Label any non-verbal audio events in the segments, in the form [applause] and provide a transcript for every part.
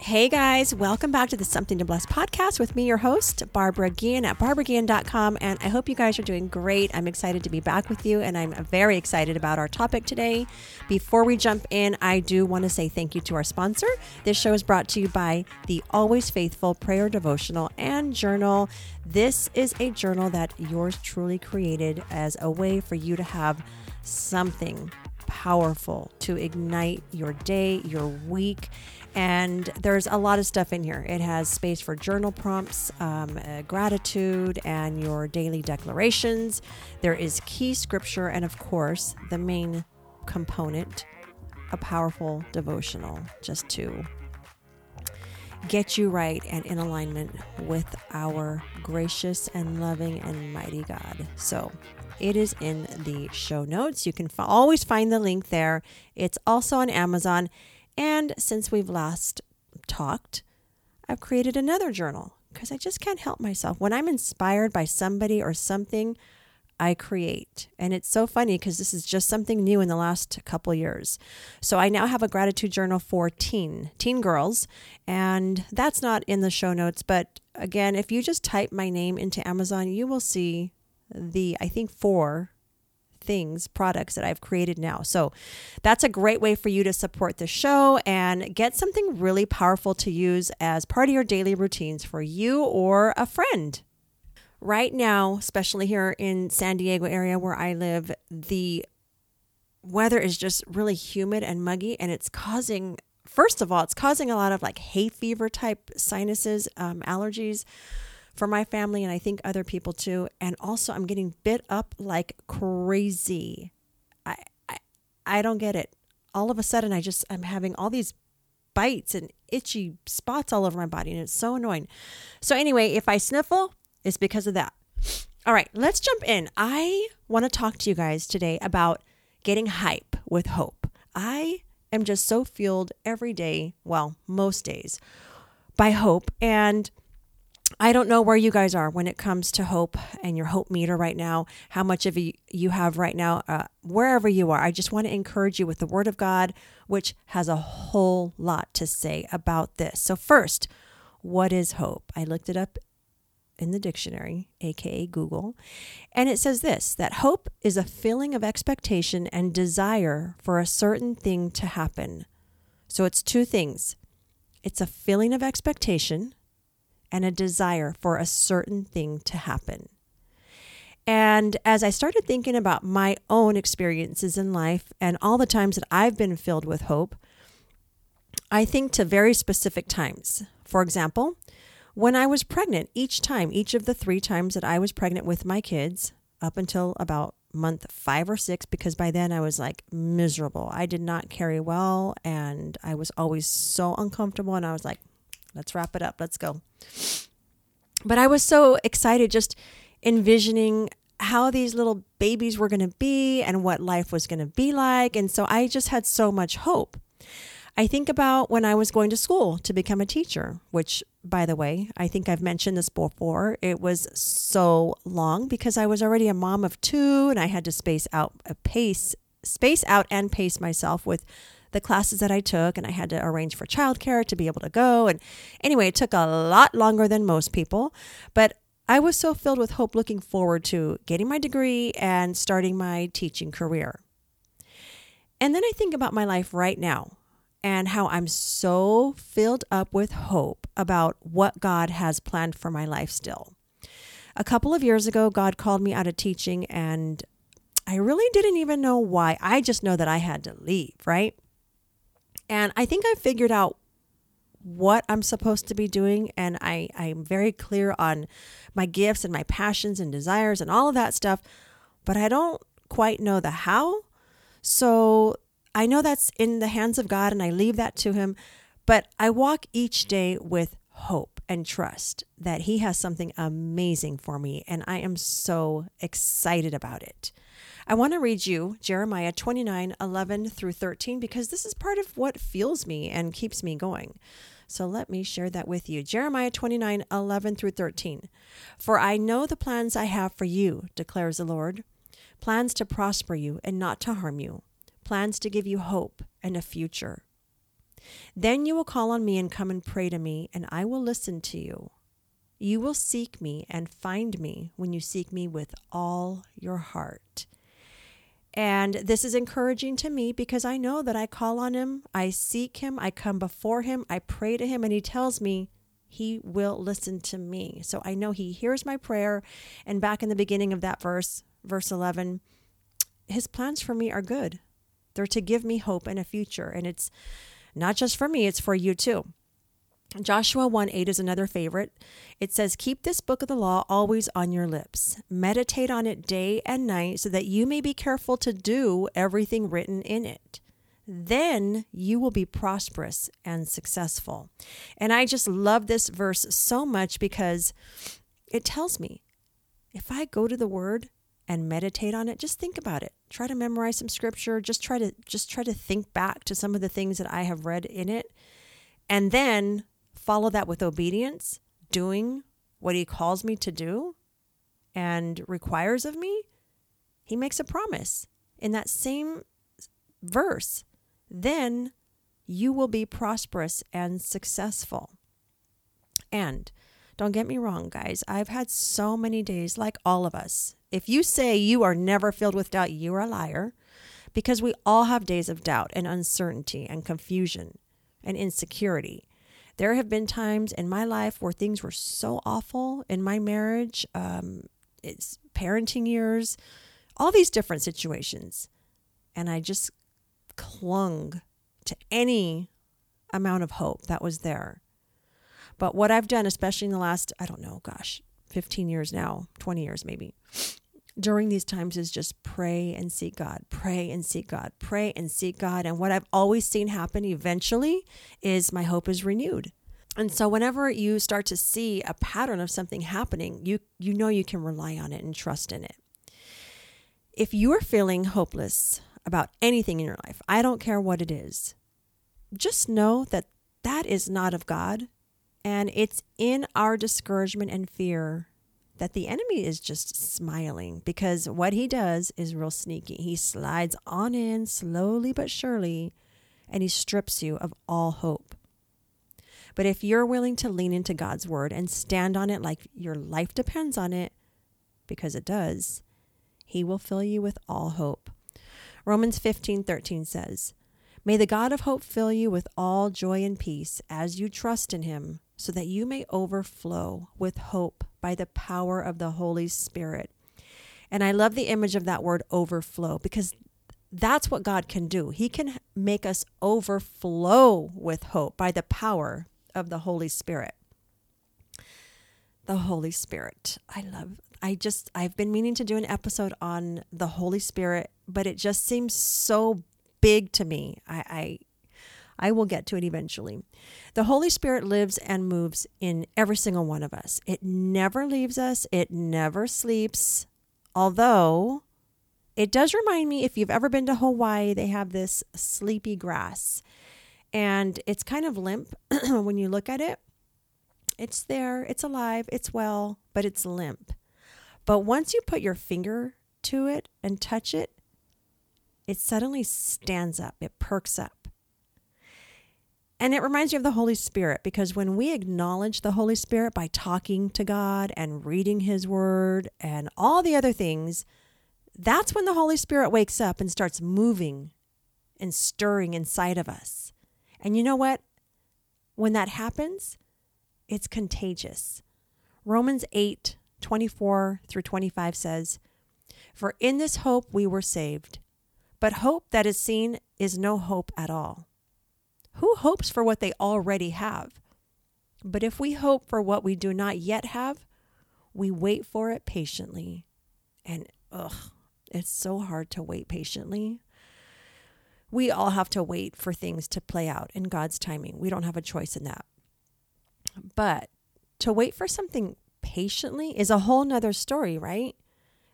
Hey guys, welcome back to the Something to Bless podcast with me, your host, Barbara Guillen at barbaraguillen.com. And I hope you guys are doing great. I'm excited to be back with you, and I'm very excited about our topic today. Before we jump in, I do want to say thank you to our sponsor. This show is brought to you by the Always Faithful Prayer Devotional and Journal. This is a journal that yours truly created as a way for you to have something powerful to ignite your day, your week and there's a lot of stuff in here. It has space for journal prompts, um, uh, gratitude, and your daily declarations. There is key scripture, and of course, the main component, a powerful devotional, just to get you right and in alignment with our gracious and loving and mighty God. So, it is in the show notes. You can f- always find the link there. It's also on Amazon and since we've last talked, I've created another journal because I just can't help myself. When I'm inspired by somebody or something, I create. And it's so funny because this is just something new in the last couple years. So I now have a gratitude journal for teen, teen girls, and that's not in the show notes, but again, if you just type my name into Amazon, you will see the I think four things, products that I've created now. So that's a great way for you to support the show and get something really powerful to use as part of your daily routines for you or a friend. Right now, especially here in San Diego area where I live, the weather is just really humid and muggy and it's causing first of all, it's causing a lot of like hay fever type sinuses, um, allergies for my family and I think other people too. And also, I'm getting bit up like crazy. I, I, I don't get it. All of a sudden, I just, I'm having all these bites and itchy spots all over my body, and it's so annoying. So, anyway, if I sniffle, it's because of that. All right, let's jump in. I want to talk to you guys today about getting hype with hope. I am just so fueled every day, well, most days, by hope. And I don't know where you guys are when it comes to hope and your hope meter right now, how much of you you have right now, uh, wherever you are. I just want to encourage you with the Word of God, which has a whole lot to say about this. So, first, what is hope? I looked it up in the dictionary, aka Google, and it says this that hope is a feeling of expectation and desire for a certain thing to happen. So, it's two things it's a feeling of expectation and a desire for a certain thing to happen. And as I started thinking about my own experiences in life and all the times that I've been filled with hope, I think to very specific times. For example, when I was pregnant, each time, each of the three times that I was pregnant with my kids, up until about month five or six, because by then I was like miserable. I did not carry well and I was always so uncomfortable. And I was like, let's wrap it up. Let's go. But I was so excited just envisioning how these little babies were going to be and what life was going to be like. And so I just had so much hope. I think about when I was going to school to become a teacher, which, by the way, I think I've mentioned this before. It was so long because I was already a mom of two and I had to space out a pace, space out and pace myself with the classes that I took, and I had to arrange for childcare to be able to go. And anyway, it took a lot longer than most people, but I was so filled with hope looking forward to getting my degree and starting my teaching career. And then I think about my life right now and how I'm so filled up with hope about what God has planned for my life still. A couple of years ago, God called me out of teaching, and I really didn't even know why. I just know that I had to leave, right? And I think I figured out what I'm supposed to be doing. And I, I'm very clear on my gifts and my passions and desires and all of that stuff. But I don't quite know the how. So I know that's in the hands of God and I leave that to Him. But I walk each day with hope and trust that He has something amazing for me. And I am so excited about it. I want to read you Jeremiah 29 11 through 13 because this is part of what fuels me and keeps me going. So let me share that with you. Jeremiah 29 11 through 13. For I know the plans I have for you, declares the Lord plans to prosper you and not to harm you, plans to give you hope and a future. Then you will call on me and come and pray to me, and I will listen to you. You will seek me and find me when you seek me with all your heart. And this is encouraging to me because I know that I call on him, I seek him, I come before him, I pray to him, and he tells me he will listen to me. So I know he hears my prayer. And back in the beginning of that verse, verse 11, his plans for me are good. They're to give me hope and a future. And it's not just for me, it's for you too. Joshua 1 8 is another favorite. It says, Keep this book of the law always on your lips. Meditate on it day and night so that you may be careful to do everything written in it. Then you will be prosperous and successful. And I just love this verse so much because it tells me if I go to the word and meditate on it, just think about it. Try to memorize some scripture, just try to just try to think back to some of the things that I have read in it. And then follow that with obedience, doing what he calls me to do and requires of me, he makes a promise in that same verse. Then you will be prosperous and successful. And don't get me wrong, guys, I've had so many days like all of us. If you say you are never filled with doubt, you are a liar because we all have days of doubt and uncertainty and confusion and insecurity. There have been times in my life where things were so awful in my marriage, um, it's parenting years, all these different situations. And I just clung to any amount of hope that was there. But what I've done, especially in the last, I don't know, gosh, 15 years now, 20 years maybe, during these times is just pray and seek God, pray and seek God, pray and seek God. And what I've always seen happen eventually is my hope is renewed. And so whenever you start to see a pattern of something happening, you you know you can rely on it and trust in it. If you're feeling hopeless about anything in your life, I don't care what it is. Just know that that is not of God, and it's in our discouragement and fear that the enemy is just smiling because what he does is real sneaky. He slides on in slowly but surely and he strips you of all hope. But if you're willing to lean into God's word and stand on it like your life depends on it, because it does, he will fill you with all hope. Romans 15:13 says, "May the God of hope fill you with all joy and peace as you trust in him, so that you may overflow with hope by the power of the Holy Spirit. And I love the image of that word overflow because that's what God can do. He can make us overflow with hope by the power of the Holy Spirit. The Holy Spirit. I love I just I've been meaning to do an episode on the Holy Spirit, but it just seems so big to me. I, I I will get to it eventually. The Holy Spirit lives and moves in every single one of us. It never leaves us, it never sleeps. Although it does remind me if you've ever been to Hawaii, they have this sleepy grass. And it's kind of limp [clears throat] when you look at it. It's there, it's alive, it's well, but it's limp. But once you put your finger to it and touch it, it suddenly stands up, it perks up. And it reminds you of the Holy Spirit because when we acknowledge the Holy Spirit by talking to God and reading His Word and all the other things, that's when the Holy Spirit wakes up and starts moving and stirring inside of us. And you know what? When that happens, it's contagious. Romans 8 24 through 25 says, For in this hope we were saved. But hope that is seen is no hope at all. Who hopes for what they already have? But if we hope for what we do not yet have, we wait for it patiently. And ugh, it's so hard to wait patiently. We all have to wait for things to play out in God's timing. We don't have a choice in that. But to wait for something patiently is a whole nother story, right?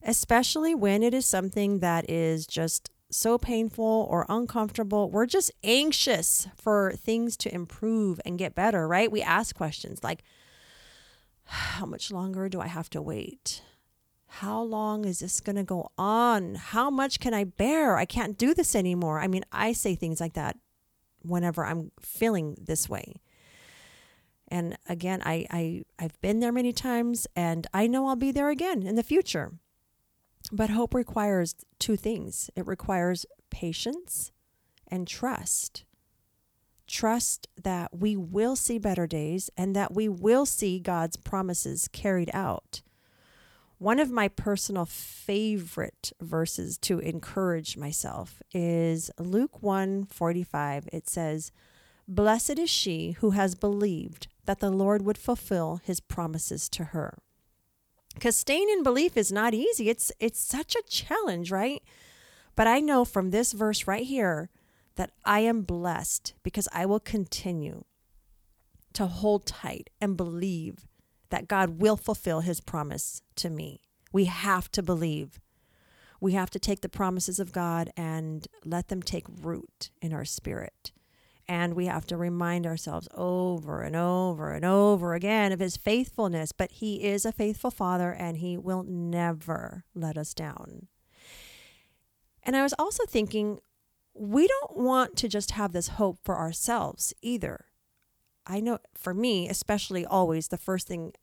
Especially when it is something that is just so painful or uncomfortable. We're just anxious for things to improve and get better, right? We ask questions like, [sighs] How much longer do I have to wait? How long is this going to go on? How much can I bear? I can't do this anymore. I mean, I say things like that whenever I'm feeling this way. And again, I, I, I've been there many times and I know I'll be there again in the future. But hope requires two things it requires patience and trust. Trust that we will see better days and that we will see God's promises carried out. One of my personal favorite verses to encourage myself is Luke 1:45. It says, "Blessed is she who has believed that the Lord would fulfill his promises to her." Cuz staying in belief is not easy. It's it's such a challenge, right? But I know from this verse right here that I am blessed because I will continue to hold tight and believe that God will fulfill his promise to me. We have to believe. We have to take the promises of God and let them take root in our spirit. And we have to remind ourselves over and over and over again of his faithfulness. But he is a faithful father and he will never let us down. And I was also thinking, we don't want to just have this hope for ourselves either. I know for me, especially always, the first thing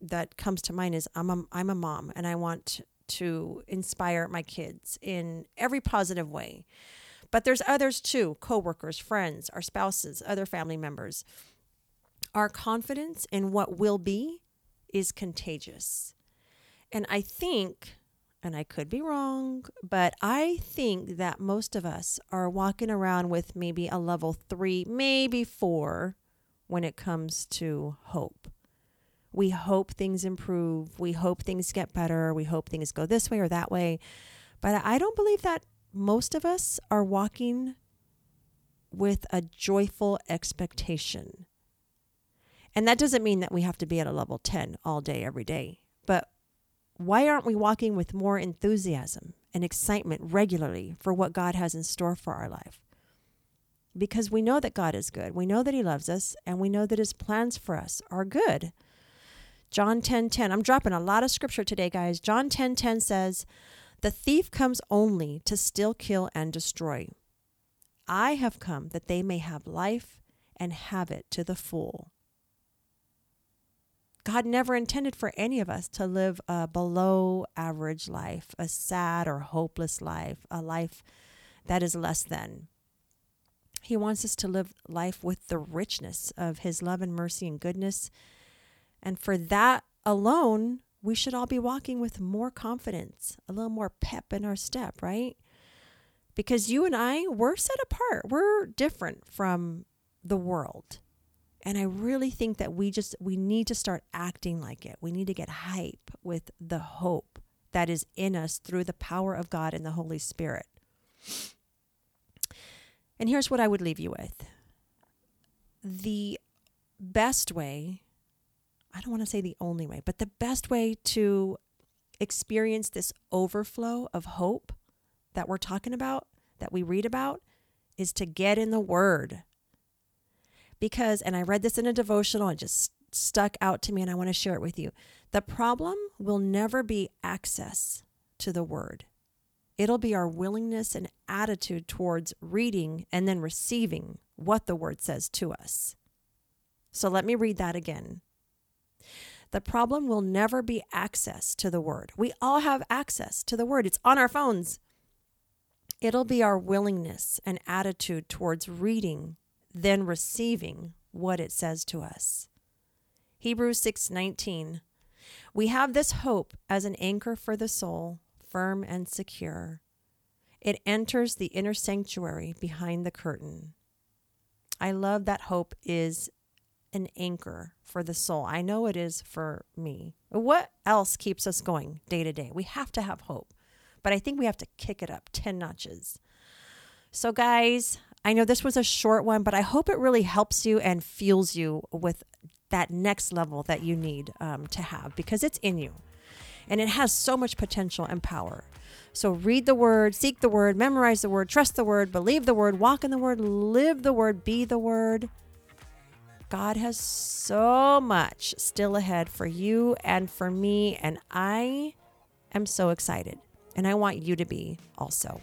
that comes to mind is I'm a, I'm a mom and I want to inspire my kids in every positive way. But there's others too, coworkers, friends, our spouses, other family members. Our confidence in what will be is contagious. And I think and I could be wrong, but I think that most of us are walking around with maybe a level three, maybe four when it comes to hope. We hope things improve. We hope things get better. We hope things go this way or that way. But I don't believe that most of us are walking with a joyful expectation. And that doesn't mean that we have to be at a level 10 all day, every day. But why aren't we walking with more enthusiasm and excitement regularly for what God has in store for our life? Because we know that God is good. We know that He loves us, and we know that His plans for us are good. John 10:10. 10, 10, I'm dropping a lot of scripture today, guys. John 10:10 10, 10 says, "The thief comes only to steal, kill and destroy. I have come that they may have life and have it to the full." God never intended for any of us to live a below average life, a sad or hopeless life, a life that is less than. He wants us to live life with the richness of His love and mercy and goodness. And for that alone, we should all be walking with more confidence, a little more pep in our step, right? Because you and I, we're set apart. We're different from the world. And I really think that we just we need to start acting like it. We need to get hype with the hope that is in us through the power of God and the Holy Spirit. And here's what I would leave you with. The best way, I don't want to say the only way, but the best way to experience this overflow of hope that we're talking about, that we read about, is to get in the Word because, and I read this in a devotional, it just stuck out to me and I want to share it with you. The problem will never be access to the word, it'll be our willingness and attitude towards reading and then receiving what the word says to us. So let me read that again. The problem will never be access to the word. We all have access to the word, it's on our phones. It'll be our willingness and attitude towards reading then receiving what it says to us. Hebrews 6:19 We have this hope as an anchor for the soul, firm and secure. It enters the inner sanctuary behind the curtain. I love that hope is an anchor for the soul. I know it is for me. What else keeps us going day to day? We have to have hope, but I think we have to kick it up 10 notches. So, guys, I know this was a short one, but I hope it really helps you and fuels you with that next level that you need um, to have because it's in you and it has so much potential and power. So read the word, seek the word, memorize the word, trust the word, believe the word, walk in the word, live the word, be the word. God has so much still ahead for you and for me, and I am so excited. And I want you to be also.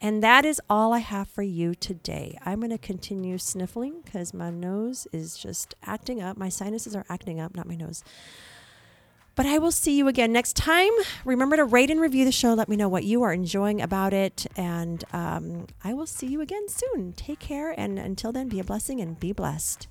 And that is all I have for you today. I'm going to continue sniffling because my nose is just acting up. My sinuses are acting up, not my nose. But I will see you again next time. Remember to rate and review the show. Let me know what you are enjoying about it. And um, I will see you again soon. Take care. And until then, be a blessing and be blessed.